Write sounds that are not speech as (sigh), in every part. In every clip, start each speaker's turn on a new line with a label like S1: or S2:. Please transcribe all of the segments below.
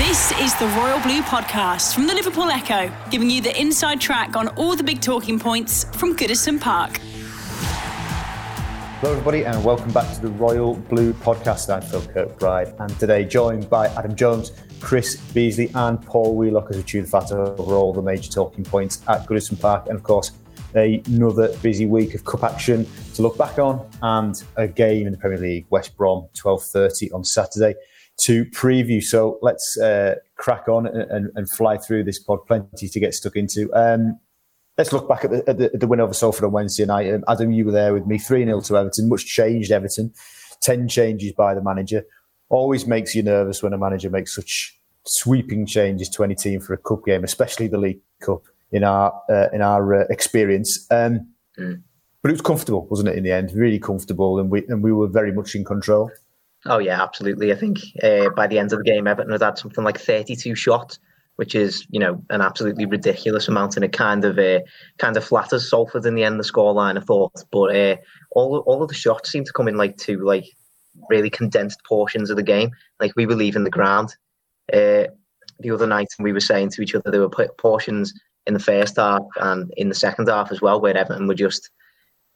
S1: This is the Royal Blue Podcast from the Liverpool Echo, giving you the inside track on all the big talking points from Goodison Park.
S2: Hello, everybody, and welcome back to the Royal Blue Podcast. I'm Phil Kirkbride, and today joined by Adam Jones, Chris Beasley, and Paul Wheelock as we chew the fat over all the major talking points at Goodison Park, and of course, another busy week of cup action to look back on, and a game in the Premier League, West Brom, 12:30 on Saturday to preview. So let's uh, crack on and, and, fly through this pod. Plenty to get stuck into. Um, let's look back at the, at the, the win over Salford on Wednesday night. Um, Adam, you were there with me. 3 0 to Everton. Much changed Everton. 10 changes by the manager. Always makes you nervous when a manager makes such sweeping changes to any team for a cup game, especially the League Cup in our uh, in our uh, experience. Um, mm. But it was comfortable, wasn't it? In the end, really comfortable, and we and we were very much in control.
S3: Oh yeah, absolutely. I think uh, by the end of the game, Everton had had something like 32 shots, which is you know an absolutely ridiculous amount, and it kind of uh, kind of flatters Salford in the end. The scoreline, I thought, but uh, all all of the shots seemed to come in like two like really condensed portions of the game. Like we were leaving the ground uh, the other night, and we were saying to each other there were portions in the first half and in the second half as well, where Everton were just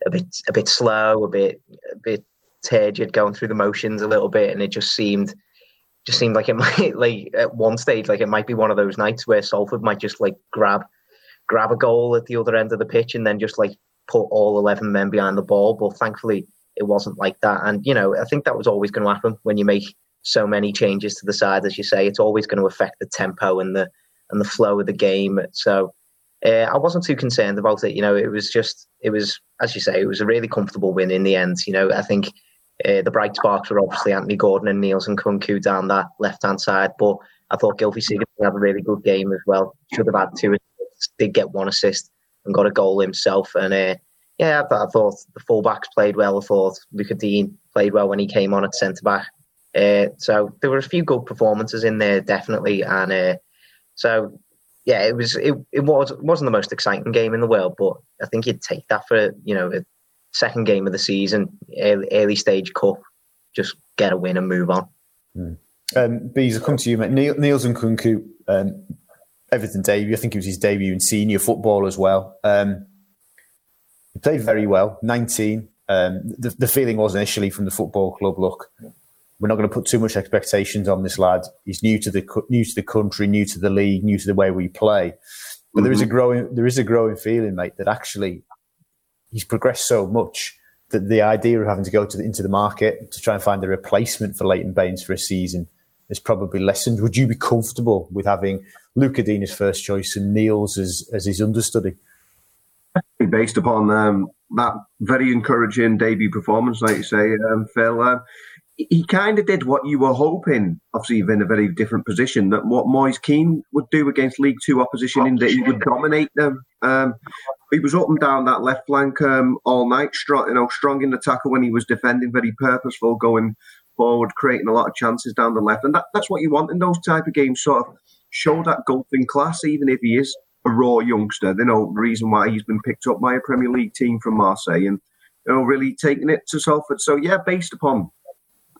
S3: a bit a bit slow, a bit a bit turgid, going through the motions a little bit, and it just seemed just seemed like it (laughs) might like at one stage like it might be one of those nights where Salford might just like grab grab a goal at the other end of the pitch and then just like put all 11 men behind the ball but thankfully it wasn't like that. And you know I think that was always going to happen when you make so many changes to the side as you say it's always going to affect the tempo and the and the flow of the game. So uh, I wasn't too concerned about it you know it was just it was as you say it was a really comfortable win in the end you know. I think uh, the bright sparks were obviously Anthony Gordon and Niels Nkounkou down that left hand side, but I thought Gylfi Sigurdsson had a really good game as well. Should have had two assists, did get one assist and got a goal himself. And uh, yeah, I, thought the fullbacks played well. I thought Lucas Digne played well when he came on at centre back. Uh, so there were a few good performances in there, definitely. And uh, so yeah, it was it, it was wasn't the most exciting game in the world, but I think you'd take that for you know second game of the season, early, early stage cup, just get a win and move on.
S2: Mm. Um, Bees, I'll come to you, mate. Neil, Niels Nkounkou, um, Everton debut. I think it was his debut in senior football as well. Um, he played very well. 19. Um, the, the feeling was initially from the football club, look, we're not going to put too much expectations on this lad. He's new to the new to the country, new to the league, new to the way we play. But mm-hmm. there is a mm-hmm. growing there is a growing feeling, mate, that actually he's progressed so much that the idea of having to go to the, into the market to try and find a replacement for Leighton Baines for a season is probably lessened. Would you be comfortable with having Lucas Digne as first choice and Niels as, as his understudy?
S4: Based upon um, that very encouraging debut performance, like you say, um, Phil, uh, he kind of did what you were hoping, obviously in a very different position, that what Moise Kean would do against League Two opposition, in that he would dominate them. Um, he was up and down that left flank um, all night, strong, you know, strong in the tackle when he was defending, very purposeful, going forward, creating a lot of chances down the left, and that, that's what you want in those type of games. Sort of show that golfing class, even if he is a raw youngster. You know, reason why he's been picked up by a Premier League team from Marseille, and you know, really taking it to Salford. So yeah, based upon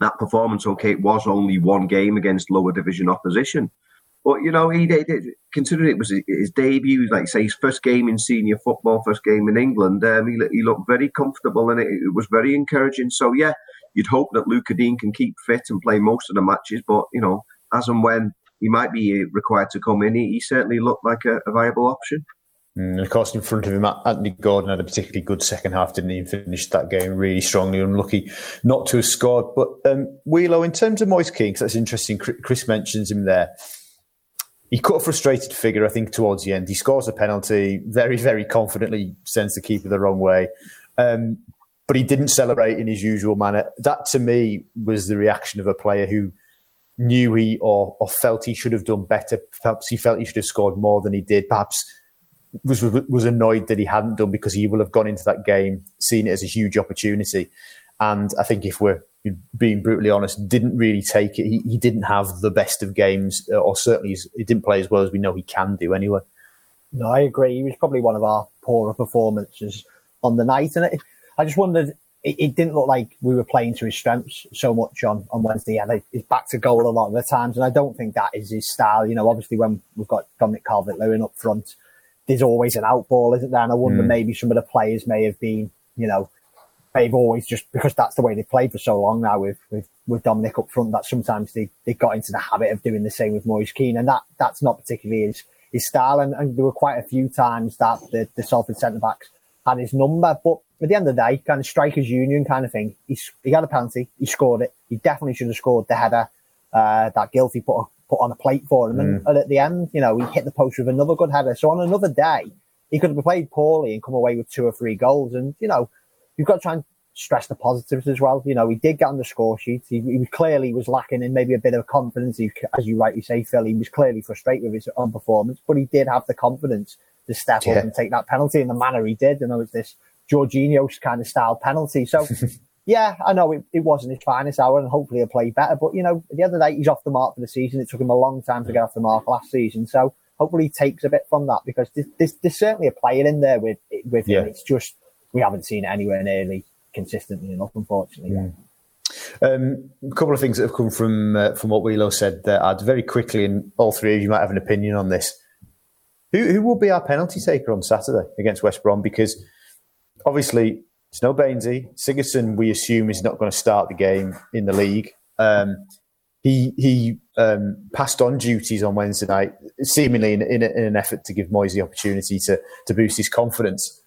S4: that performance, okay, it was only one game against lower division opposition. But you know, he did, considering it was his debut, like say his first game in senior football, first game in England. Um, he, he looked very comfortable, and it, it, was very encouraging. So yeah, you'd hope that Lucas Digne can keep fit and play most of the matches. But you know, as and when he might be required to come in, he, he certainly looked like a, a viable option.
S2: Mm, and of course, in front of him, Anthony Gordon had a particularly good second half, didn't he? He finished that game really strongly, unlucky not to have scored. But um, Wheelo, in terms of Moise Kean, that's interesting. Chris mentions him there. He cut a frustrated figure, I think, towards the end. He scores a penalty very, very confidently, sends the keeper the wrong way. Um, but he didn't celebrate in his usual manner. That, to me, was the reaction of a player who knew he or, or felt he should have done better. Perhaps he felt he should have scored more than he did. Perhaps was was annoyed that he hadn't done because he will have gone into that game seen it as a huge opportunity. And I think if we're being brutally honest, didn't really take it. He, he didn't have the best of games, uh, or certainly he didn't play as well as we know he can do anyway.
S5: No, I agree. He was probably one of our poorer performances on the night, and it, I just wondered. It, it, didn't look like we were playing to his strengths so much on, on Wednesday. Yeah, he's back to goal a lot of the times, and I don't think that is his style. You know, obviously when we've got Dominic Calvert-Lewin up front, there's always an outball, isn't there? And I wonder mm. maybe some of the players may have been, you know, they've always just because that's the way they've played for so long now with with, with Dominic up front that sometimes they, they got into the habit of doing the same with Moise Kean and that that's not particularly his his style and, and there were quite a few times that the, the Salford centre backs had his number but at the end of the day kind of strikers union kind of thing he, he had a penalty he scored it he definitely should have scored the header uh, that Gylfi put put on a plate for him mm. and, and at the end you know he hit the post with another good header so on another day he could have played poorly and come away with two or three goals and you know you've got to try and stress the positives as well. You know, he did get on the score sheet. He, he clearly was lacking in maybe a bit of confidence. He, as you rightly say, Phil, he was clearly frustrated with his own performance, but he did have the confidence to step yeah. up and take that penalty in the manner he did. You know, it's this Jorginho kind of style penalty. So, (laughs) yeah, I know it, it wasn't his finest hour and hopefully he'll play better. But, you know, the other day, he's off the mark for the season. It took him a long time to get off the mark last season. So hopefully he takes a bit from that because there's, there's, there's certainly a player in there with, with yeah. him. It's just, we haven't seen it anywhere nearly consistently enough, unfortunately. Yeah.
S2: Um, a couple of things that have come from uh, from what Wheelo said there, Ad, very quickly, and all three of you might have an opinion on this. Who, who will be our penalty taker on Saturday against West Brom? Because obviously it's no Bainesy. Sigurdsson, we assume, is not going to start the game in the league. Um, he he um, passed on duties on Wednesday night, seemingly in, in, in, an effort to give Moise the opportunity to to boost his confidence.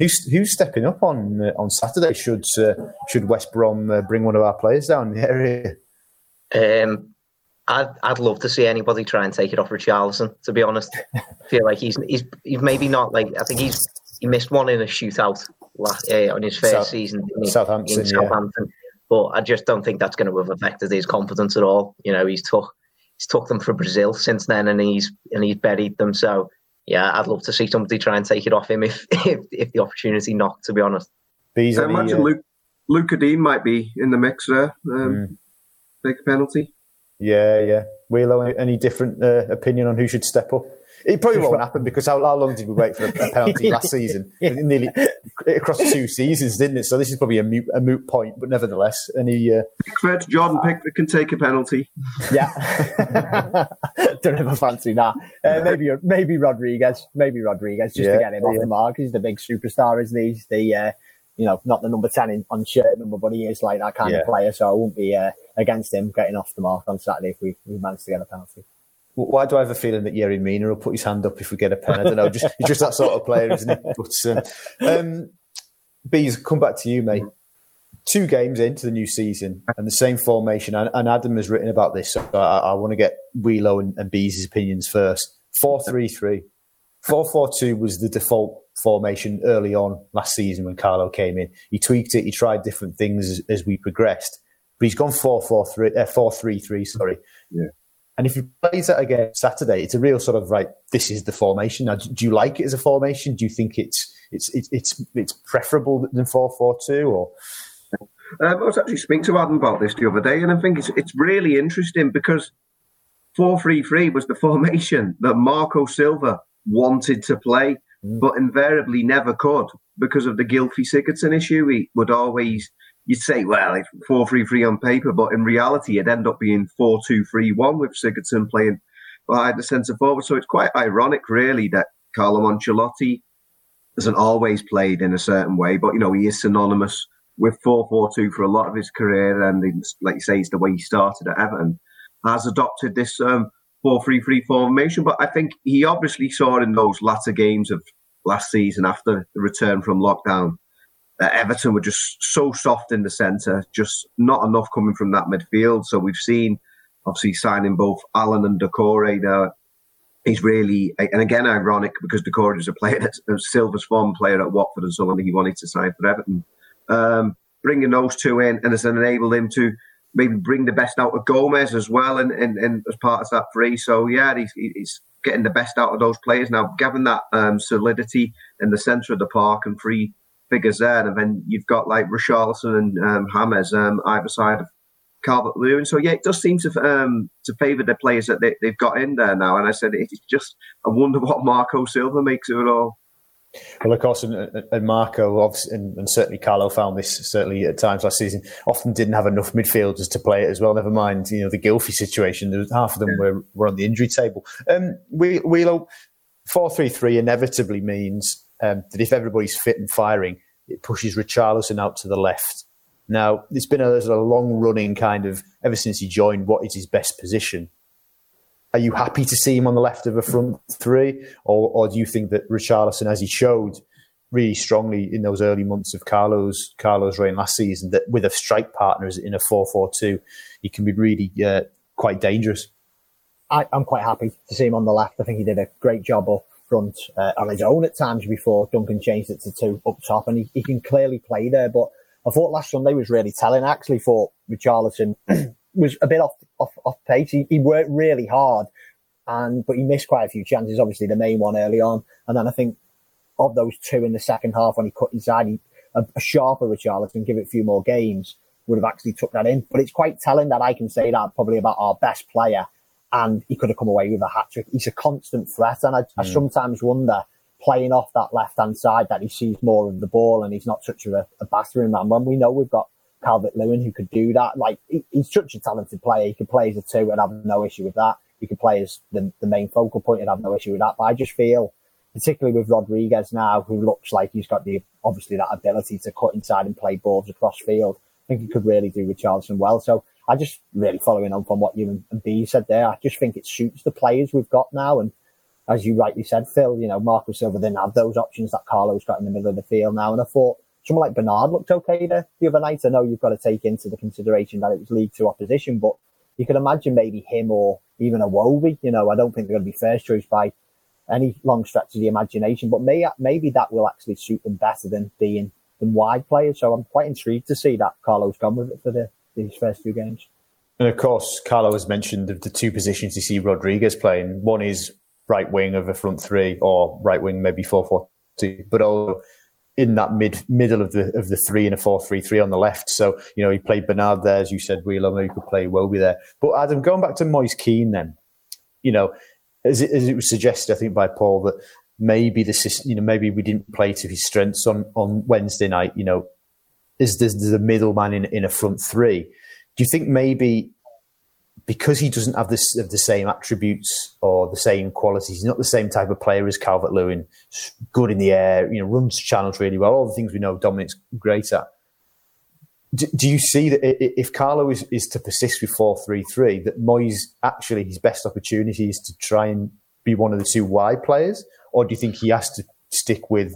S2: Who's who's stepping up on uh, on Saturday? Should uh, should West Brom uh, bring one of our players down the area?
S3: Um, I'd I'd love to see anybody try and take it off Richarlison. To be honest, I feel like he's he's he's maybe not like I think he's he missed one in a shootout last, uh, on his first South, season
S2: Southampton,
S3: in Southampton. Yeah. But I just don't think that's going to have affected his confidence at all. You know, he's took he's took them for Brazil since then, and he's and he's buried them. So yeah, I'd love to see somebody try and take it off him if (laughs) if, if the opportunity knocked. To be honest,
S4: I imagine uh, Luke Lucas Digne might be in the mix there. Um, mm. Big penalty.
S2: Yeah, yeah. Wheelo, any different uh, opinion on who should step up? It probably won't happen because how, how long did we wait for a, (laughs) penalty last season? Nearly across two seasons, didn't it? So this is probably a moot, a moot point, but nevertheless, any. Uh,
S4: Pickford, Jordan Pickford can take a penalty.
S5: Yeah, (laughs) don't ever fancy that. Uh, maybe maybe Rodriguez, maybe Rodriguez, just yeah, to get him yeah. off the mark. He's the big superstar, isn't he? He's the uh, you know not the number ten in, on shirt number, but he is like that kind yeah. of player. So I won't be uh, against him getting off the mark on Saturday if we, we manage to get a penalty.
S2: Why do I have a feeling that Yerry Mina will put his hand up if we get a pen? I don't know. Just he's just that sort of player, isn't he? (laughs) But um, um, Bees, come back to you, mate. Two games into the new season and the same formation, and, and Adam has written about this. So I, I want to get Wheelo and, and Bees' opinions first. Four three three. 4-4-2 was the default formation early on last season when Carlo came in. He tweaked it. He tried different things as, as we progressed, but he's gone 4-4-3, uh, 4-3-3, sorry.
S4: Yeah.
S2: And if he plays that again Saturday, it's a real sort of right. This is the formation. Now, do you like it as a formation? Do you think it's it's it's it's, it's preferable than four four two or?
S4: Um, I was actually speaking to Adam about this the other day, and I think it's it's really interesting because four three three was the (laughs) formation that Marco Silva wanted to play, mm. but invariably never could because of the Gylfi Sigurdsson issue. He would always you'd say, well, it's 4 3 3 on paper, but in reality, it'd end up being 4 2 3 1 with Sigurdsson playing behind the centre forward. So it's quite ironic, really, that Carlo Ancelotti hasn't always played in a certain way, but, you know, he is synonymous with 4 4 2 for a lot of his career. And, like you say, it's the way he started at Everton, has adopted this um, 4 3 3 formation. But I think he obviously saw in those latter games of last season after the return from lockdown Everton were just so soft in the centre, just not enough coming from that midfield. So we've seen, obviously, signing both Allan and Doucouré now. He's really, and again, ironic because Doucouré is a player that's (laughs) a Silva's former player at Watford and someone he wanted to sign for Everton. Um, bringing those two in and has enabled him to maybe bring the best out of Gomez as well, and, and, and as part of that free. So yeah, he's, he's getting the best out of those players now, given that um, solidity in the centre of the park and three figures there, and then you've got like Richarlison and um, James um, either side of Calvert Lewin. So yeah, it does seem to um, to favour the players that they, have got in there now. And I said it's just I wonder what Marco Silva makes of it all.
S2: Well, of course, and, and Marco, and, and, certainly Carlo found this certainly at times last season. Often didn't have enough midfielders to play it as well. Never mind, you know, the Gylfi situation. There was, half of them yeah. were, were on the injury table. Um, we we four three three inevitably means um, that if everybody's fit and firing, it pushes Richarlison out to the left. Now, it's been a, a long running kind of ever since he joined. What is his best position? Are you happy to see him on the left of a front three, or, or do you think that Richarlison, as he showed really strongly in those early months of Carlo's Carlo's reign last season, that with a strike partner in a four four two, he can be really uh, quite dangerous?
S5: I, am quite happy to see him on the left. I think he did a great job up front uh, on his own at times before Duncan changed it to two up top, and he, he can clearly play there. But I thought last Sunday was really telling. I actually thought Richarlison (clears throat) was a bit off off, off pace. He, he worked really hard, and but he missed quite a few chances. Obviously, the main one early on, and then I think of those two in the second half when he cut inside, he, a, a sharper Richarlison, give it a few more games, would have actually took that in. But it's quite telling that I can say that probably about our best player, and he could have come away with a hat trick. He's a constant threat, and I, mm. I sometimes wonder playing off that left hand side that he sees more of the ball and he's not such a, a battering man. When we know we've got Calvert Lewin who could do that, like he, he's such a talented player. He could play as a two and have no issue with that. He could play as the, the main focal point and have no issue with that. But I just feel, particularly with Rodriguez now, who looks like he's got the obviously that ability to cut inside and play balls across field. Think he could really do with Richarlison well. So I just really following on from what you and, B said there. I just think it suits the players we've got now and as you rightly said, Phil, you know, Marco Silva didn't have those options that Carlo's got in the middle of the field now. And I thought someone like Bernard looked okay there the other night. I know you've got to take into the consideration that it was League Two opposition, but you could imagine maybe him or even Iwobi. You know, I don't think they're going to be first choice by any long stretch of the imagination, but may, maybe that will actually suit them better than being than wide players. So I'm quite intrigued to see that Carlo's gone with it for the, these first two games.
S2: And of course, Carlo has mentioned the, the two positions you see Rodriguez playing. One is right wing of a front three or right wing maybe four four two, but also in that mid middle of the of the three and a four three three on the left. So you know he played Bernard there, as you said. Wheeler maybe could play Iwobi there. But Adam, going back to Moise Kean, then you know as it, as it was suggested, I think by Paul that maybe the system, you know maybe we didn't play to his strengths on on Wednesday night. You know, is there's the middleman in in a front three? Do you think maybe because he doesn't have this have the same attributes or the same qualities, he's not the same type of player as Calvert Lewin. Good in the air, you know, runs channels really well. All the things we know Dominic's great at. Do, do you see that if Carlo is, is to persist with four three three, that Moise actually his best opportunity is to try and be one of the two wide players, or do you think he has to stick with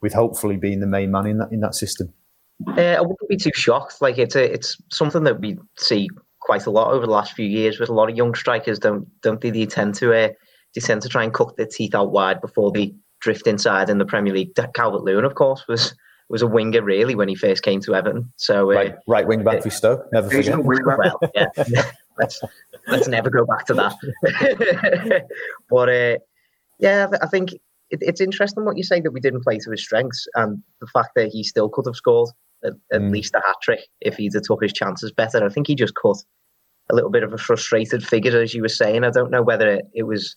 S2: with hopefully being the main man in that in that system?
S3: Uh, I wouldn't be too shocked. Like it's a, it's something that we see quite a lot over the last few years with a lot of young strikers. Don't don't they? They tend to uh, they tend to try and cook their teeth out wide before they drift inside in the Premier League. Calvert Lewin, of course, was was a winger really when he first came to Everton. So
S2: uh, right, right wing back uh, for Stoke. Never forget.
S3: Well, yeah, (laughs) let's let's never go back to that. (laughs) but uh, yeah, I think it, it's interesting what you say that we didn't play to his strengths and the fact that he still could have scored at, at mm. least a hat trick if he'd have took his chances better. I think he just cut a little bit of a frustrated figure, as you were saying. I don't know whether it, it was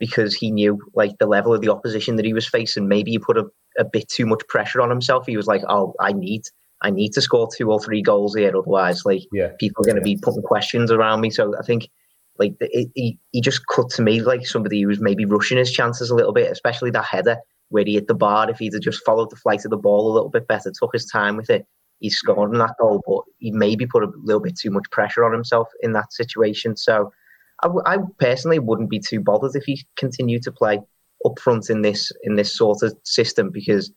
S3: because he knew like the level of the opposition that he was facing. Maybe he put a, a bit too much pressure on himself. He was like, "Oh, I need, I need to score two or three goals here, otherwise, like yeah. people are going to yeah. be putting questions around me." So I think like he he just cut to me like somebody who was maybe rushing his chances a little bit, especially that header where he hit the bar. If he'd have just followed the flight of the ball a little bit better, took his time with it, he's scored that goal. But he maybe put a little bit too much pressure on himself in that situation. So I, w- I personally wouldn't be too bothered if he continued to play up front in this in this sort of system because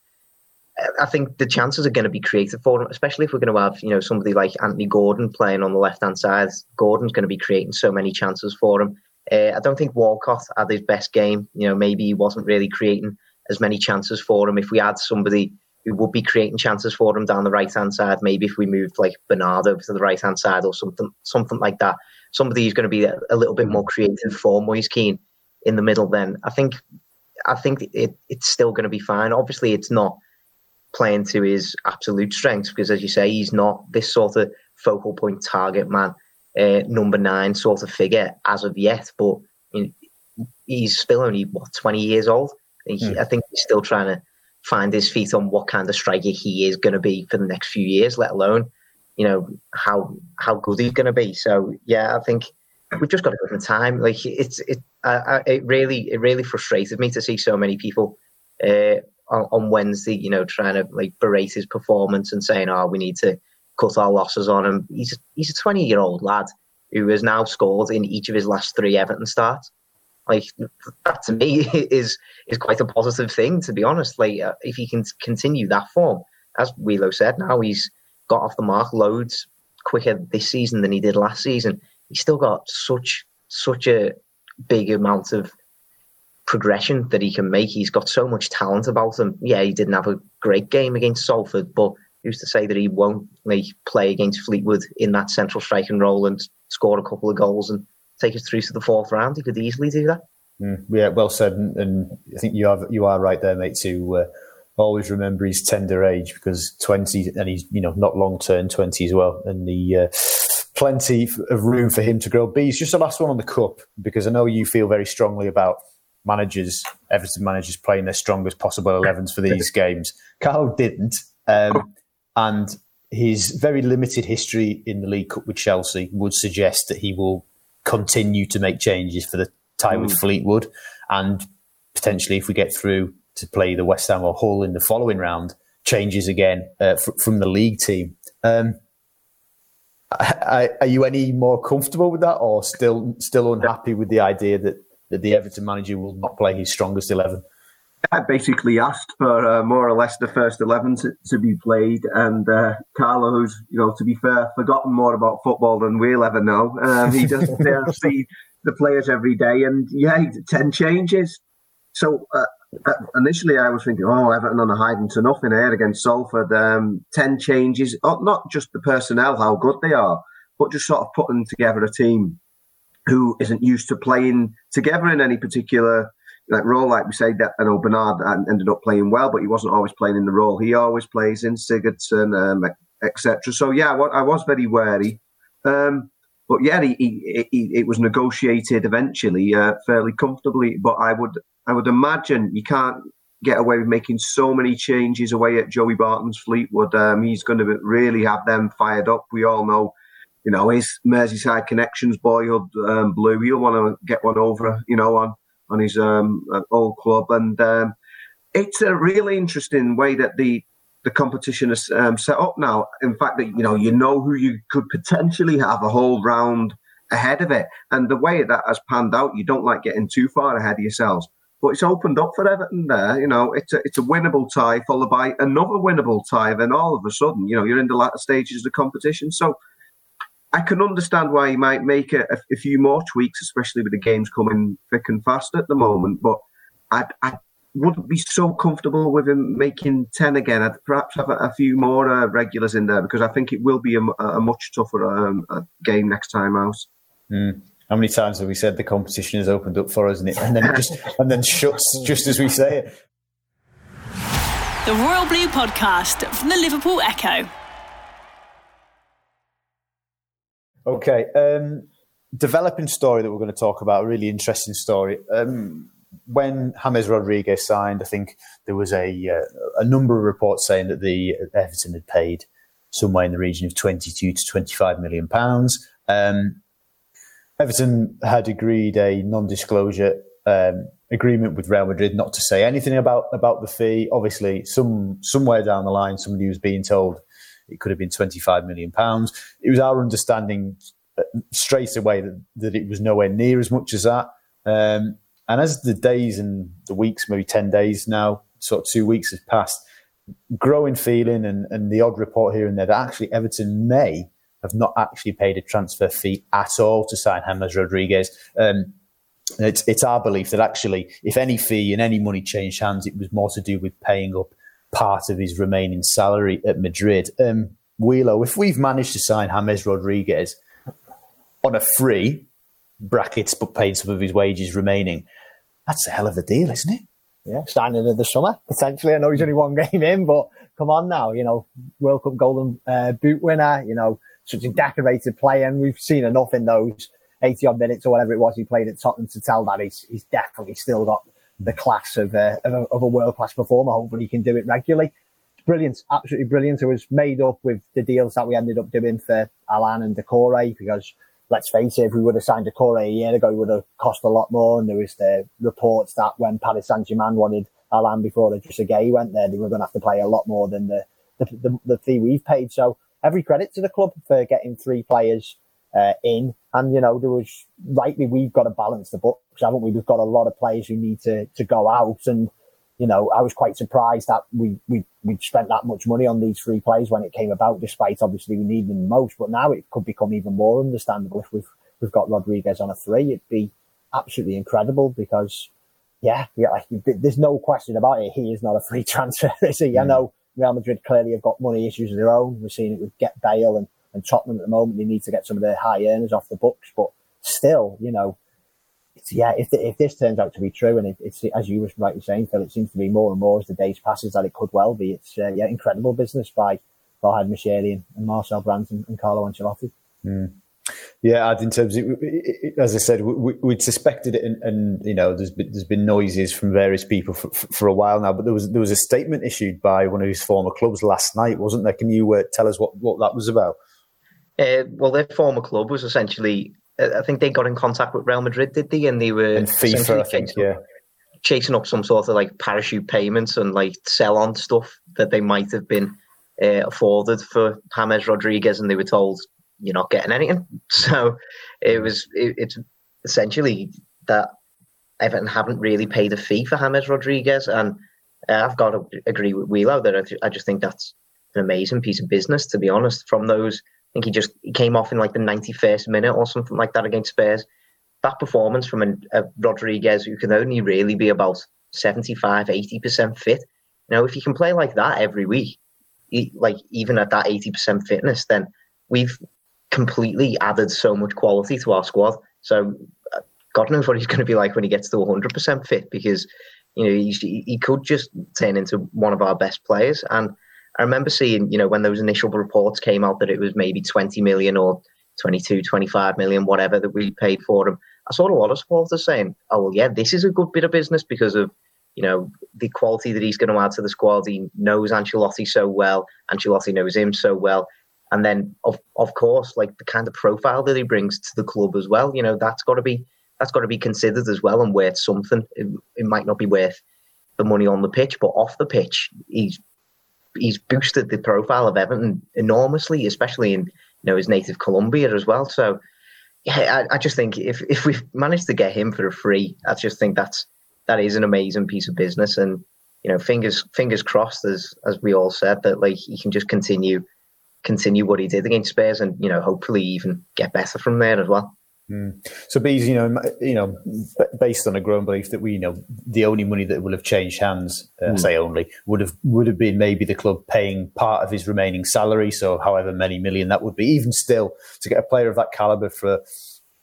S3: I think the chances are going to be created for him, especially if we're going to have you know somebody like Anthony Gordon playing on the left hand side. Gordon's going to be creating so many chances for him. Uh, I don't think Walcott had his best game. You know, maybe he wasn't really creating as many chances for him. If we had somebody who would be creating chances for him down the right hand side. Maybe if we moved like Bernardo to the right hand side or something, something like that. Somebody who's going to be a, little bit more creative for Moise Kean in the middle. Then I think, I think it, it's still going to be fine. Obviously, it's not playing to his absolute strengths because, as you say, he's not this sort of focal point target man, uh, number nine sort of figure as of yet. But you know, he's still only what twenty years old. He, mm. I think he's still trying to find his feet on what kind of striker he is going to be for the next few years, let alone you know how how good he's going to be. So yeah, I think we've just got to give him time. Like it's it uh, it really it really frustrated me to see so many people uh, on, on, Wednesday, you know, trying to like berate his performance and saying, "Oh, we need to cut our losses on him." He's he's a twenty year old lad who has now scored in each of his last three Everton starts. Like that to me (laughs) is is quite a positive thing, to be honest. Like uh, if he can continue that form, as Wheelo said, now he's got off the mark loads quicker this season than he did last season. He's still got such such a big amount of progression that he can make. He's got so much talent about him. Yeah, he didn't have a great game against Salford, but who's to say that he won't play against Fleetwood in that central striking role and score a couple of goals and take us through to the fourth round? He could easily do that.
S2: Mm, yeah, well said, and, and, I think you have you are right there, mate. To uh, always remember his tender age because twenty, and he's you know not long term twenty as well, and the uh, plenty of room for him to grow. Bees, just the last one on the cup because I know you feel very strongly about managers, Everton managers playing their strongest possible 11s for these (laughs) games. Carlo didn't. Um, and his very limited history in the League Cup with Chelsea would suggest that he will continue to make changes for the tie mm. with Fleetwood. And potentially, if we get through to play the West Ham or Hull in the following round, changes again uh, f- from the league team. Um, are you any more comfortable with that, or still still unhappy with the idea that that the Everton manager will not play his strongest 11?
S4: I basically asked for uh, more or less the first 11 to, to be played. And uh, Carlo, who's, you know, to be fair, forgotten more about football than we'll ever know. Um, he doesn't (laughs) see the players every day. And yeah, 10 changes. So uh, uh, initially I was thinking, oh, Everton on a hiding to nothing here against Salford. Um, 10 changes, oh, not just the personnel, how good they are, but just sort of putting together a team who isn't used to playing together in any particular like role. Like we say, that I know Bernard ended up playing well, but he wasn't always playing in the role he always plays in, Sigurdsson, um, etc. So yeah, I was very wary. Um, but yeah, he, he, he, it was negotiated eventually uh, fairly comfortably. But I would I would imagine you can't get away with making so many changes away at Joey Barton's Fleetwood. Um, he's going to really have them fired up. We all know you know, his Merseyside connections, boyhood um, blue. He'll want to get one over, you know, on on his um, uh, old club, and um, it's a really interesting way that the the competition is um, set up now. In fact, that you know, you know who you could potentially have a whole round ahead of it, and the way that has panned out, you don't like getting too far ahead of yourselves. But it's opened up for Everton there. You know, it's a it's a winnable tie followed by another winnable tie. Then all of a sudden, you know, you're in the latter stages of the competition. So I can understand why he might make a, a, few more tweaks, especially with the games coming thick and fast at the moment. But I, I wouldn't be so comfortable with him making 10 again. I'd perhaps have a, a few more uh, regulars in there because I think it will be a, a much tougher um, game next time out.
S2: Mm. How many times have we said the competition has opened up for us and, it, and then it just (laughs) and then shuts just as we say it?
S1: The Royal Blue Podcast from the Liverpool Echo.
S2: Okay. Um, developing story that we're going to talk about, a really interesting story. Um, when James Rodriguez signed, I think there was a uh, a number of reports saying that the Everton had paid somewhere in the region of 22 to 25 million pounds. Um, Everton had agreed a non-disclosure um, agreement with Real Madrid not to say anything about about the fee. Obviously, some somewhere down the line, somebody was being told it could have been 25 million pounds. It was our understanding uh, straight away that, that it was nowhere near as much as that. Um, and as the days and the weeks, maybe 10 days now, sort of two weeks have passed, growing feeling and, and the odd report here and there that actually Everton may have not actually paid a transfer fee at all to sign James Rodriguez. Um, it's, it's our belief that actually, if any fee and any money changed hands, it was more to do with paying up part of his remaining salary at Madrid. Um, if we've managed to sign James Rodriguez on a free brackets but paid some of his wages remaining, that's a hell of a deal, isn't it?
S5: Yeah, signing in the summer potentially. I know he's only one (laughs) game in, but come on now, you know, World Cup Golden uh, Boot winner, you know, such a decorated player, and we've seen enough in those 80 odd minutes or whatever it was he played at Tottenham to tell that he's, he's definitely still got the class of, uh, of a, of a world class performer. Hopefully he can do it regularly. Brilliant, absolutely brilliant. It was made up with the deals that we ended up doing for Allan and Doucouré because let's face it, if we would have signed Doucouré a year ago, it would have cost a lot more. And there was the reports that when Paris Saint Germain wanted Allan before the Gueye went there, they were going to have to pay a lot more than the, the, the, the fee we've paid. So every credit to the club for getting three players uh, in. And, you know, there was rightly, we've got to balance the books, haven't we? We've got a lot of players who need to, to go out. And, you know, I was quite surprised that we, we, we spent that much money on these three players when it came about, despite obviously we need them most. But now it could become even more understandable if we've, we've got Rodriguez on a three. It'd be absolutely incredible because, yeah, yeah, like, there's no question about it. He is not a free (laughs) transfer, is he? Mm. I know Real Madrid clearly have got money issues of their own. We're seeing it with Gareth Bale and and Tottenham at the moment, they need to get some of their high earners off the books. But still, you know, yeah, if, if this turns out to be true, and it, it's as you were rightly saying, Phil, it seems to be more and more as the days passes that it could well be. It's uh, yeah, incredible business by Farhad Moshiri and, Marcel Brands and, and Carlo Ancelotti.
S2: Mm. Yeah, in terms of, as I said, we, would suspected it, and, and, you know, there's been, there's been noises from various people for, for, a while now. But there was there was a statement issued by one of his former clubs last night, wasn't there? Can you uh, tell us what, what that was about?
S3: Uh, well, their former club was essentially, uh, I think they got in contact with Real Madrid, did they? And they were
S2: and FIFA, I think,
S3: chasing,
S2: yeah,
S3: chasing up some sort of like parachute payments and like sell on stuff that they might have been uh, afforded for James Rodriguez, and they were told you're not getting anything. (laughs) So it was it, it's essentially that Everton haven't really paid a fee for James Rodriguez, and uh, I've got to agree with Wheelo that I, I just think that's an amazing piece of business, to be honest. From those think he just he came off in like the 91st minute or something like that against Spurs. That performance from a, a Rodriguez who can only really be about 75, 80% fit. You know, if you can play like that every week, he, like even at that 80% fitness, then we've completely added so much quality to our squad. So uh, God knows what he's going to be like when he gets to 100% fit because, you know, he, he could just turn into one of our best players. And I remember seeing, you know, when those initial reports came out that it was maybe 20 million or 22, 25 million, whatever that we paid for him. I saw a lot of supporters saying, oh, well, yeah, this is a good bit of business because of, you know, the quality that he's going to add to the squad. He knows Ancelotti so well. Ancelotti knows him so well. And then, of, of course, like the kind of profile that he brings to the club as well, you know, that's got to be that's got to be considered as well and worth something. It, it might not be worth the money on the pitch, but off the pitch, he's he's boosted the profile of Everton enormously, especially in you know his native Colombia as well. So yeah, I, I, just think if if we've managed to get him for a free, I just think that's that is an amazing piece of business, and you know fingers fingers crossed as as we all said that like he can just continue continue what he did against Spurs, and you know hopefully even get better from there as well.
S2: Mm. So, Bees, you know, you know, based on a growing belief that we, you know, the only money that will have changed hands, uh, mm. say only, would have would have been maybe the club paying part of his remaining salary, so however many million that would be. Even still, to get a player of that caliber for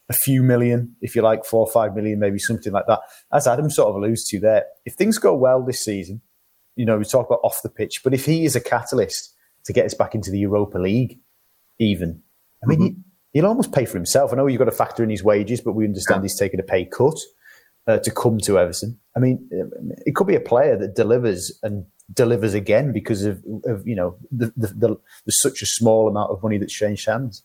S2: a few million, if you like, four or five million, maybe something like that. As Adam sort of alludes to there, if things go well this season, you know, we talk about off the pitch, but if he is a catalyst to get us back into the Europa League, even, I mean. Mm-hmm he'll almost pay for himself. I know you've got to factor in his wages, but we understand he's taking a pay cut uh, to come to Everton. I mean, it could be a player that delivers and delivers again because of, of you know, the, the, the, there's such a small amount of money that's changed hands.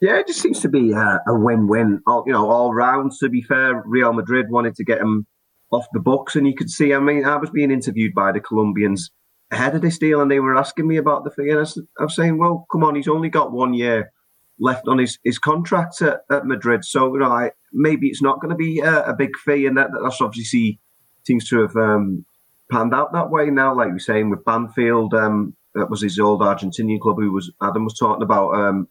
S4: Yeah, it just seems to be a, a win-win. All, you know, all round. To be fair, Real Madrid wanted to get him off the books, and you could see. I mean, I was being interviewed by the Colombians ahead of this deal, and they were asking me about the fee, and I was saying, "Well, come on, he's only got one year left on his, his contract at, at Madrid. So, you know, I, maybe it's not going to be a, a, big fee, and that, that's obviously seems to have um, panned out that way now. Like you're saying with Banfield, um, that was his old Argentinian club who was Adam was talking about um,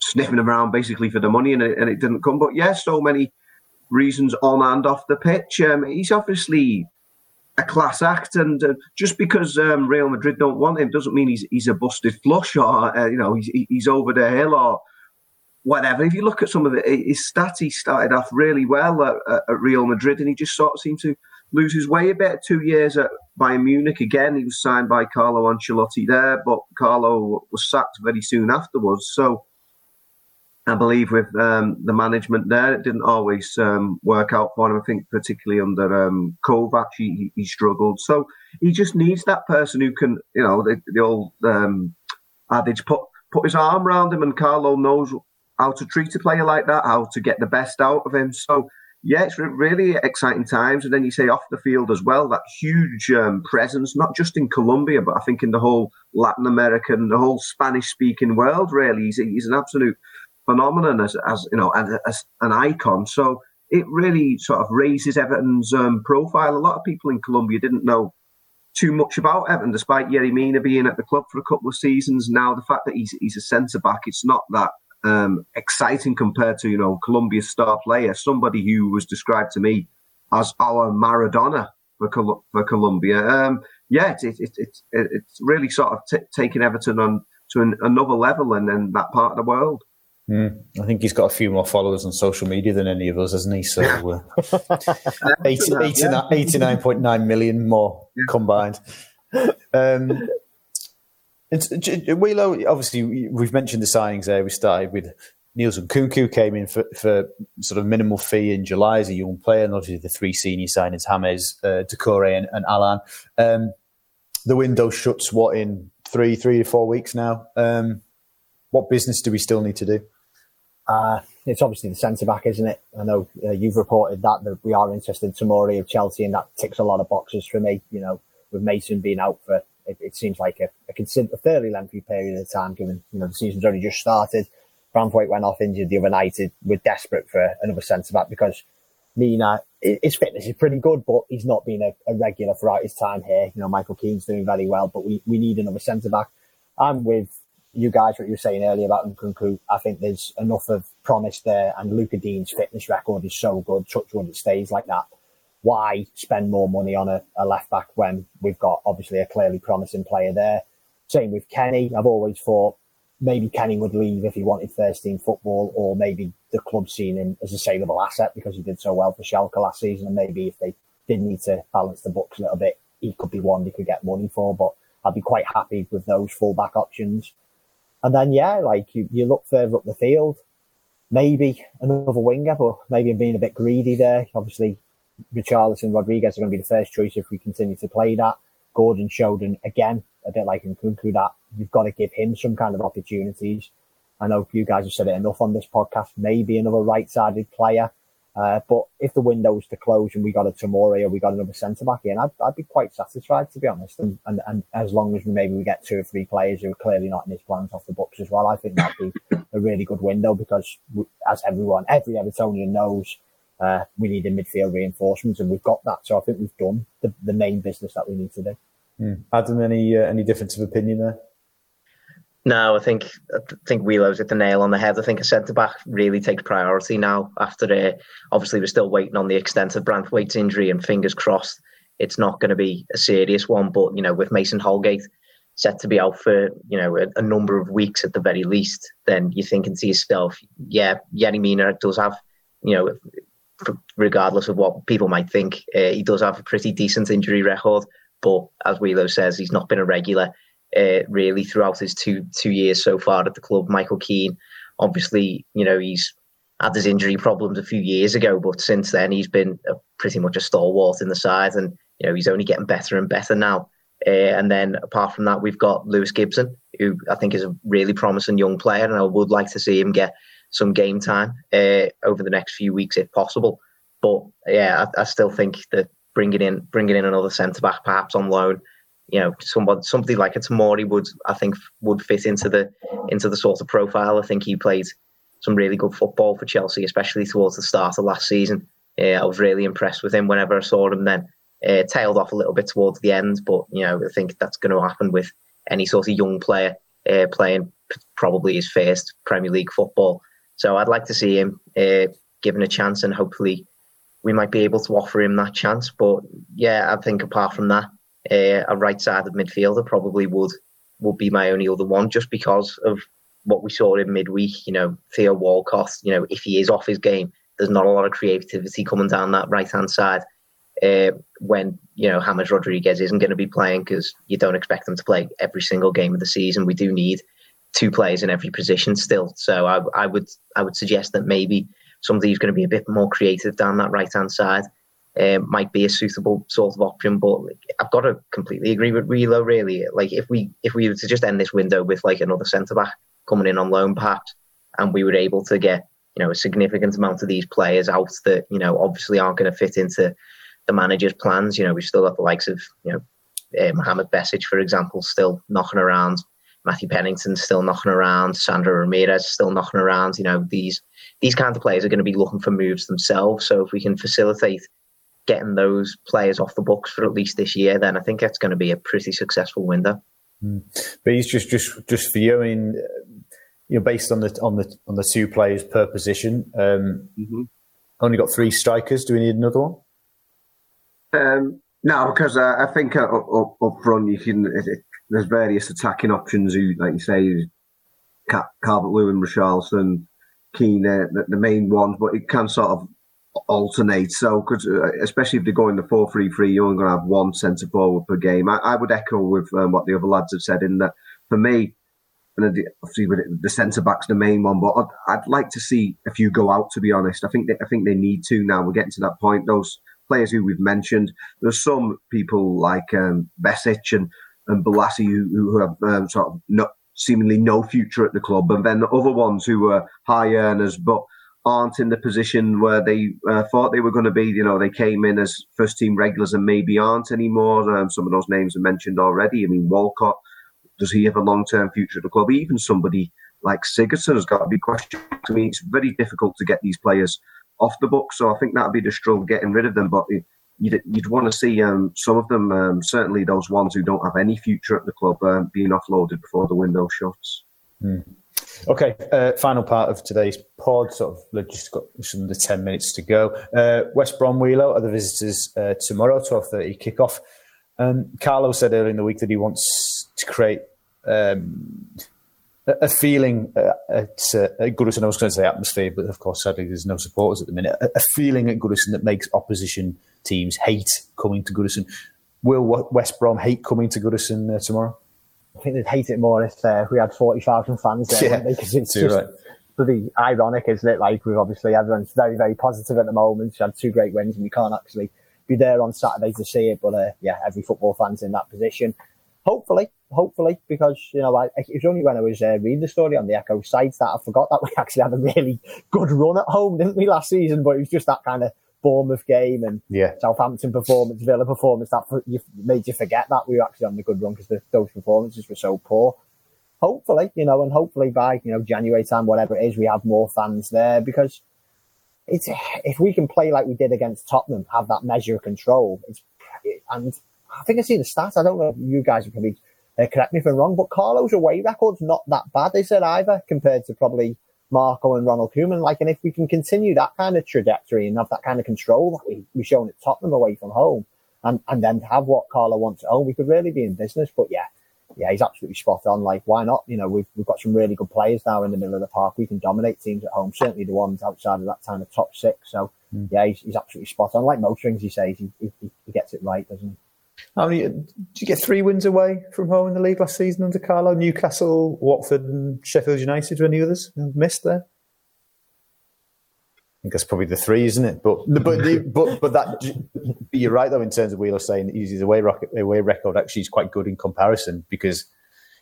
S4: sniffing around basically for the money, and it, and it didn't come. But yeah, so many reasons on and off the pitch. Um, he's obviously a class act, and uh, just because um, Real Madrid don't want him doesn't mean he's he's a busted flush or uh, you know he's he's over the hill or whatever. If you look at some of the, his stats, he started off really well at, at, Real Madrid, and he just sort of seemed to lose his way a bit. Two years at Bayern Munich again, he was signed by Carlo Ancelotti there, but Carlo was sacked very soon afterwards. So I believe with um, the management there, it didn't always um, work out for him. I think particularly under um, Kovac, he, he, struggled. So he just needs that person who can, you know, the, the old um, adage, put put his arm around him, and Carlo knows how to treat a player like that, how to get the best out of him. So yeah, it's really exciting times. And then you say off the field as well, that huge um, presence, not just in Colombia, but I think in the whole Latin American, the whole Spanish speaking world, really. He's, he's an absolute phenomenon as, as you know, as, as, an icon. So it really sort of raises Everton's um, profile. A lot of people in Colombia didn't know too much about Everton, despite Yerry Mina being at the club for a couple of seasons. Now, the fact that he's, he's a centre back, it's not that um, exciting compared to, you know, Colombia's star player, somebody who was described to me as our Maradona for, Col- for Colombia. Um, yeah, it's, it, it, it, it's really sort of t- taking Everton on to an, another level in, in that part of the world.
S2: Mm. I think he's got a few more followers on social media than any of us, hasn't he? So uh, (laughs) 80, 89.9 million more yeah. combined. Um, it's, Wheelo, obviously, we've mentioned the signings there. We started with Niels Nkounkou came in for, for sort of minimal fee in July as a young player, and obviously the three senior signings, James, uh, Doucouré and, and Allan. Um, the window shuts, what, in three, three to four weeks now? Um, what business do we still need to do?
S5: Uh, it's obviously the centre back, isn't it? I know uh, you've reported that that we are interested in Tomori of Chelsea, and that ticks a lot of boxes for me. You know, with Mason being out for it, it seems like a, a, consider- a fairly lengthy period of time, given you know the season's only just started. Branthwaite went off injured the other night. We're desperate for another centre back because Mina, his fitness is pretty good, but he's not been a, a, regular throughout his time here. You know, Michael Keane's doing very well, but we, we need another centre back. I'm with you guys, what you were saying earlier about Nkounkou. I think there's enough of promise there, and Luca Digne's fitness record is so good. Touchwood, it stays like that. Why spend more money on a, a left back when we've got obviously a clearly promising player there? Same with Kenny. I've always thought maybe Kenny would leave if he wanted first team football, or maybe the club seen him as a saleable asset because he did so well for Schalke last season, and maybe if they did need to balance the books a little bit, he could be one they could get money for. But I'd be quite happy with those fullback options. And then, yeah, like you, you look further up the field, maybe another winger, but maybe I'm being a bit greedy there. Obviously, Richarlison, Rodriguez are going to be the first choice if we continue to play that. Gordon Shoden, again, a bit like Nkounkou, that you've got to give him some kind of opportunities. I know you guys have said it enough on this podcast. Maybe another right-sided player uh, but if the window's to close and we got a Tomori or we got another centre back in, I'd, I'd, be quite satisfied to be honest. And, and, and as long as we maybe we get two or three players who are clearly not in his plans off the books as well, I think that'd be a really good window because as everyone, every Evertonian knows, uh, we need a midfield reinforcements and we've got that. So I think we've done the, the main business that we need to do.
S2: Mm. Adam, any uh, any difference of opinion there?
S3: No, I think I think Wheelo's hit the nail on the head. I think a centre back really takes priority now. After uh, obviously we're still waiting on the extent of Branthwaite's injury, and fingers crossed it's not going to be a serious one. But you know, with Mason Holgate set to be out for you know a, a number of weeks at the very least, then you're thinking to yourself, yeah, Yerry Mina does have you know, regardless of what people might think, uh, he does have a pretty decent injury record. But as Wheelo says, he's not been a regular uh, really throughout his two two years so far at the club. Michael Keane, obviously, you know he's had his injury problems a few years ago, but since then he's been a, pretty much a stalwart in the side, and you know he's only getting better and better now. Uh, and then apart from that, we've got Lewis Gibson, who I think is a really promising young player, and I would like to see him get some game time uh, over the next few weeks if possible. But yeah, I, I still think that bringing in bringing in another centre back, perhaps on loan, you know, somebody like a Tomori would I think would fit into the into the sort of profile. I think he played some really good football for Chelsea, especially towards the start of last season. I was really impressed with him whenever I saw him. Then uh, tailed off a little bit towards the end, but you know I think that's going to happen with any sort of young player uh, playing probably his first Premier League football. So I'd like to see him uh, given a chance, and hopefully we might be able to offer him that chance. But yeah, I think apart from that, uh, a right-sided midfielder probably would would be my only other one, just because of what we saw in midweek. You know, Theo Walcott. You know, if he is off his game, there's not a lot of creativity coming down that right-hand side. Uh, when you know James Rodriguez isn't going to be playing because you don't expect them to play every single game of the season. We do need two players in every position still. So I, I would I would suggest that maybe somebody who's going to be a bit more creative down that right hand side um, might be a suitable sort of option. But like, I've got to completely agree with Relo. Really, like if we if we were to just end this window with like another centre back coming in on loan, perhaps, and we were able to get you know a significant amount of these players out that you know obviously aren't going to fit into the manager's plans. You know, we've still got the likes of you know uh, Mohamed Besic, for example, still knocking around. Matthew Pennington still knocking around, Sandro Ramirez still knocking around. You know, these these kind of players are going to be looking for moves themselves. So if we can facilitate getting those players off the books for at least this year, then I think it's going to be a pretty successful window.
S2: Mm. But he's just just just for you. I mean, you know, based on the on the on the two players per position, um, mm-hmm. only got three strikers. Do we need another one?
S4: Um, no, because uh, I think uh, up, up, up front you can. It, there's various attacking options who, like you say, Calvert Lewin, Richarlison, Keane, the, the, main ones, but it can sort of alternate. So, cause, uh, especially if they're going the 4 3 3, you're only going to have one centre forward per game. I, I would echo with um, what the other lads have said in that for me, and obviously the centre back's the main one, but I'd, I'd, like to see a few go out. To be honest, I think they, I think they need to now. We're getting to that point. Those players who we've mentioned, there's some people like um, Besic and and Bolasie, who, who have um, sort of seemingly no future at the club, and then the other ones who are high earners but aren't in the position where they uh, thought they were going to be. You know, they came in as first team regulars and maybe aren't anymore. Um, some of those names are mentioned already. I mean, Walcott, does he have a long term future at the club? Even somebody like Sigurdsson has got to be questioned. I mean, it's very difficult to get these players off the book, so I think that'd be the struggle getting rid of them. But you'd, you'd want to see um, some of them, um, certainly those ones who don't have any future at the club, being offloaded before the window shuts.
S2: Mm. Okay, uh, final part of today's pod. Sort of, just got the ten minutes to go. Uh, West Brom Wheelo are the visitors uh, tomorrow, twelve thirty kickoff. Um, Carlo said earlier in the week that he wants to create um, a feeling uh, at, uh, at Goodison. I was going to say atmosphere, but of course, sadly, there's no supporters at the minute. A, a feeling at Goodison that makes opposition teams hate coming to Goodison. Will West Brom hate coming to Goodison uh, tomorrow?
S5: I think they'd hate it more if, uh, we had 40,000 fans there, yeah, because it's just right. bloody ironic, isn't it? Like, we've obviously, everyone's very, very positive at the moment. We had two great wins and we can't actually be there on Saturday to see it. But uh, yeah, every football fan's in that position. Hopefully, hopefully, because you know, I, it was only when I was uh, reading the story on the Echo site that I forgot that we (laughs) actually had a really good run at home, didn't we, last season? But it was just that kind of Bournemouth game and
S2: yeah.
S5: Southampton performance, Villa performance that you, made you forget that we were actually on the good run because those performances were so poor. Hopefully, you know, and hopefully by you know January time, whatever it is, we have more fans there because it's if we can play like we did against Tottenham, have that measure of control. It's and I think I see the stats. I don't know if you guys are probably uh, correct me if I'm wrong, but Carlo's away record's not that bad, is it either compared to probably Marco and Ronald Koeman. Like, and if we can continue that kind of trajectory and have that kind of control that we, we've shown at Tottenham away from home and, and then have what Carlo wants at home, we could really be in business. But yeah, yeah, he's absolutely spot on. Like, why not? You know, we've, we've got some really good players now in the middle of the park. We can dominate teams at home, certainly the ones outside of that kind of top six. So mm. yeah, he's, he's absolutely spot on. Like most things he says, he, he, he gets it right, doesn't he?
S2: How many did you get three wins away from home in the league last season under Carlo? Newcastle, Watford, and Sheffield United. Were any others missed there? I think that's probably the three, isn't it? But but but but that you're right though in terms of Wheeler saying his away record, away record actually is quite good in comparison because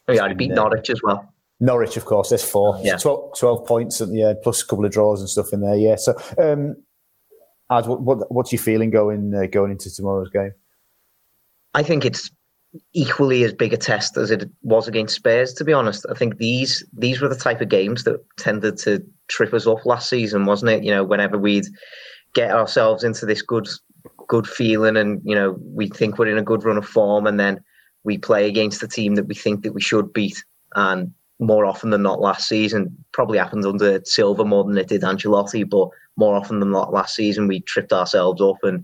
S3: oh yeah, he beat uh, Norwich as well.
S2: Norwich, of course, there's four, yeah. 12, 12 points, and yeah, plus a couple of draws and stuff in there. Yeah, so um, Ad, what, what what's your feeling going uh, going into tomorrow's game?
S3: I think it's equally as big a test as it was against Spurs. To be honest, I think these these were the type of games that tended to trip us up last season, wasn't it? You know, whenever we'd get ourselves into this good good feeling, and you know, we think we're in a good run of form, and then we play against the team that we think that we should beat, and more often than not last season. Probably happened under Silva more than it did Ancelotti, but more often than not last season we tripped ourselves up and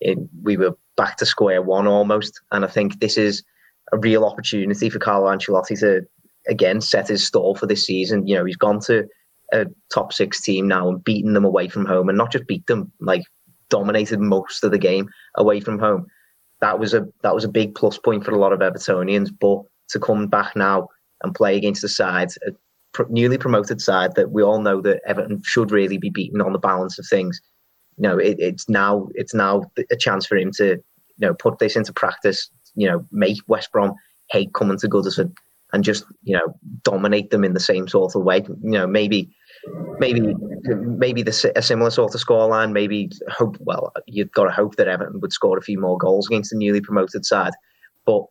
S3: it, we were back to square one almost. And I think this is a real opportunity for Carlo Ancelotti to again set his stall for this season. You know, he's gone to a top six team now and beaten them away from home, and not just beat them, like dominated most of the game away from home. That was a that was a big plus point for a lot of Evertonians. But to come back now and play against the side, a newly promoted side that we all know that Everton should really be beaten on the balance of things. You know, it, it's now it's now a chance for him to you know put this into practice. You know, make West Brom hate coming to Goodison and just you know dominate them in the same sort of way. You know, maybe maybe maybe the, a similar sort of scoreline. Maybe hope. Well, you've got to hope that Everton would score a few more goals against the newly promoted side, but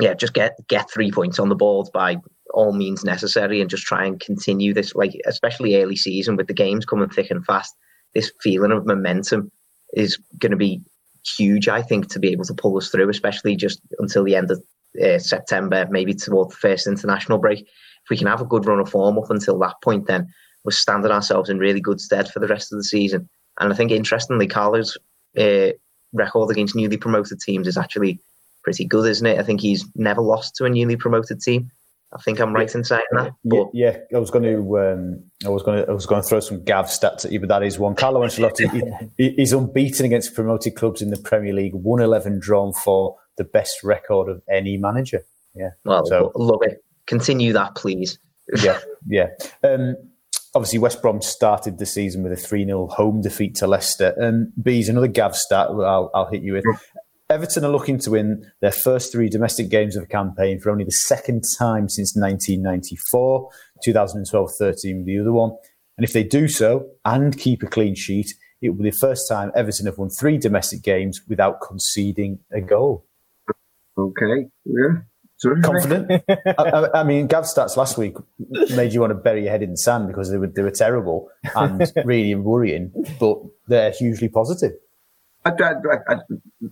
S3: yeah, just get get three points on the board by all means necessary, and just try and continue this. Like especially early season with the games coming thick and fast, this feeling of momentum is going to be huge. I think to be able to pull us through, especially just until the end of uh, September, maybe toward the first international break. If we can have a good run of form up until that point, then we're standing ourselves in really good stead for the rest of the season. And I think interestingly, Carlo's uh, record against newly promoted teams is actually pretty good, isn't it? I think he's never lost to a newly promoted team. I think I'm right in saying that.
S2: But yeah, I was going to, um, I was going to, I was going to throw some Gav stats at you, but that is one. Carlo Ancelotti, he, he's unbeaten against promoted clubs in the Premier League, one eleven drawn for the best record of any manager. Yeah.
S3: Well, so, love it. Continue that, please. (laughs)
S2: yeah, yeah. Um, obviously, West Brom started the season with a 3 0 home defeat to Leicester. And Bees, another Gav stat I'll, I'll hit you with. Everton are looking to win their first three domestic games of the campaign for only the second time since 1994, 2012 13 the other one. And if they do so and keep a clean sheet, it will be the first time Everton have won three domestic games without conceding a goal.
S4: Okay, yeah. Sorry.
S2: Confident. (laughs) I, I, mean, Gav stats last week made you want to bury your head in the sand because they were they were terrible and (laughs) really worrying, but they're hugely positive.
S4: I, I, I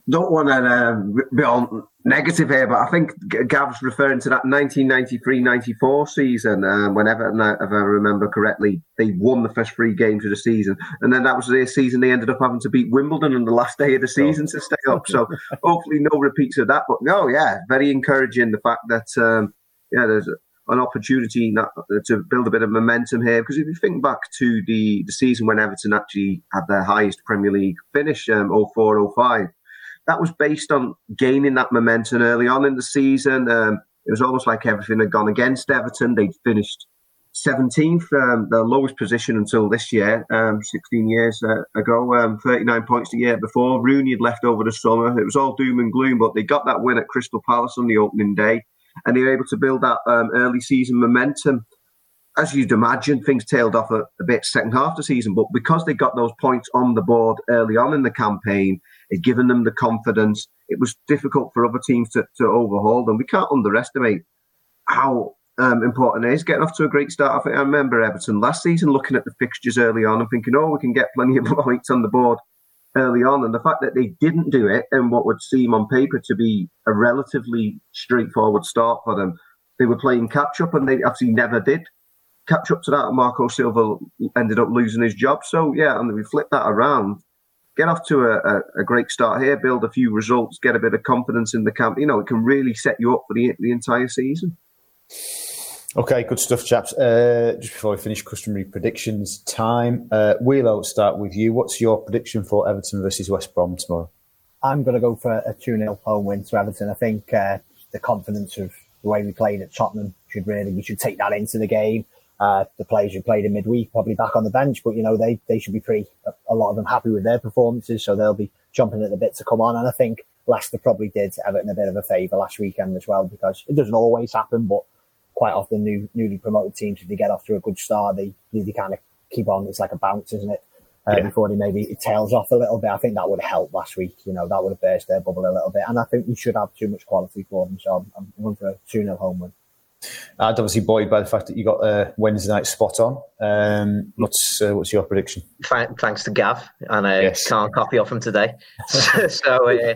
S4: don't want to um, be on negative here, but I think Gav's referring to that 1993-94 season um, when Everton, if I remember correctly, they won the first three games of the season, and then that was the season they ended up having to beat Wimbledon on the last day of the season oh. to stay up. So (laughs) hopefully no repeats of that. But no, yeah, very encouraging the fact that um, yeah, there's an opportunity not, to build a bit of momentum here. Because if you think back to the, the season when Everton actually had their highest Premier League finish, um, 04 05, that was based on gaining that momentum early on in the season. Um, it was almost like everything had gone against Everton. They'd finished 17th, um, their lowest position until this year, um, 16 years uh, ago, um, 39 points the year before. Rooney had left over the summer. It was all doom and gloom, but they got that win at Crystal Palace on the opening day and they were able to build that um, early season momentum. As you'd imagine, things tailed off a, a, bit second half of the season, but because they got those points on the board early on in the campaign, it given them the confidence. It was difficult for other teams to, to overhaul them. We can't underestimate how um, important it is getting off to a great start. I think I remember Everton last season looking at the fixtures early on and thinking, oh, we can get plenty of (laughs) points on the board early on. And the fact that they didn't do it in what would seem on paper to be a relatively straightforward start for them, they were playing catch up and they actually never did catch up to that. Marco Silva ended up losing his job. So, yeah, and we flip that around. Get off to a, a, a, great start here, build a few results, get a bit of confidence in the camp. You know, it can really set you up for the, the entire season.
S2: Okay, good stuff, chaps. Uh, just before we finish, customary predictions time. Uh, Wheelo, start with you. What's your prediction for Everton versus West Brom tomorrow?
S5: I'm going to go for a 2 0 home win to Everton. I think uh, the confidence of the way we played at Tottenham should really, we should take that into the game. Uh, the players who played in midweek probably back on the bench, but you know, they, they should be pretty, a lot of them happy with their performances. So they'll be jumping at the bit to come on. And I think Leicester probably did Everton a bit of a favour last weekend as well, because it doesn't always happen, but quite often new newly promoted teams, if they get off to a good start, they they kind of keep on. It's like a bounce, isn't it? Uh, yeah. Before they maybe it tails off a little bit. I think that would help last week. You know, that would have burst their bubble a little bit. And I think we should have too much quality for them. So I'm, I'm going for a 2 0 home win.
S2: I'd obviously buoyed by the fact that you got uh, Wednesday night spot on. Um, what's uh, what's your prediction?
S3: Thanks to Gav, and I yes. can't copy off him today. (laughs) (laughs) so uh,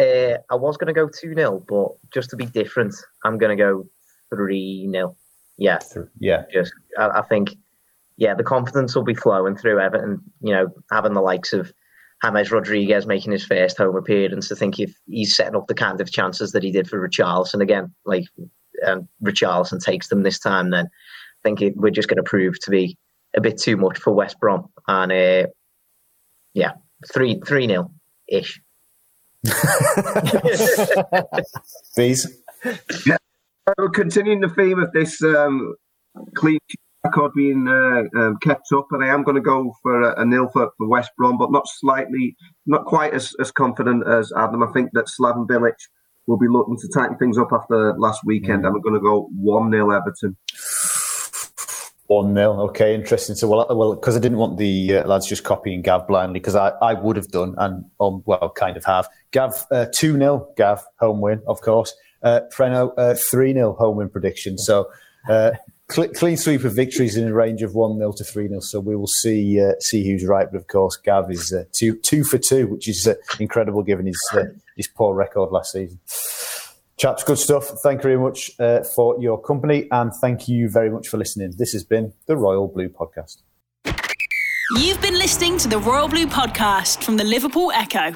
S3: uh, I was going to go 2 0, but just to be different, I'm going to go 3 0. Yeah.
S2: Yeah.
S3: Just, I, I think, yeah, the confidence will be flowing through Everton, you know, having the likes of James Rodriguez making his first home appearance. I think if he's setting up the kind of chances that he did for Richarlison again, like um, Richarlison takes them this time, then I think it, we're just going to prove to be a bit too much for West Brom. And uh, yeah, three three nil ish.
S2: Bees.
S4: Yeah. So continuing the theme of this um, clean record being uh, um, kept up, and I am going to go for a, a nil for, for, West Brom, but not slightly, not quite as, as confident as Adam. I think that Slaven Bilic will be looking to tighten things up after last weekend. Mm. I'm going to go one 0 Everton.
S2: One 0 Okay, interesting. So, well, well, because I didn't want the uh, lads just copying Gav blindly, because I, I would have done, and um, well, kind of have. Gav uh, two uh, 0 Gav home win, of course. Uh, Preno uh, three 0 home win prediction. So. Uh, clean sweep of victories in a range of one 0 to three 0 So we will see uh, see who's right. But of course, Gav is uh, two two for two, which is uh, incredible given his uh, his poor record last season. Chaps, good stuff. Thank you very much uh, for your company, and thank you very much for listening. This has been the Royal Blue Podcast.
S1: You've been listening to the Royal Blue Podcast from the Liverpool Echo.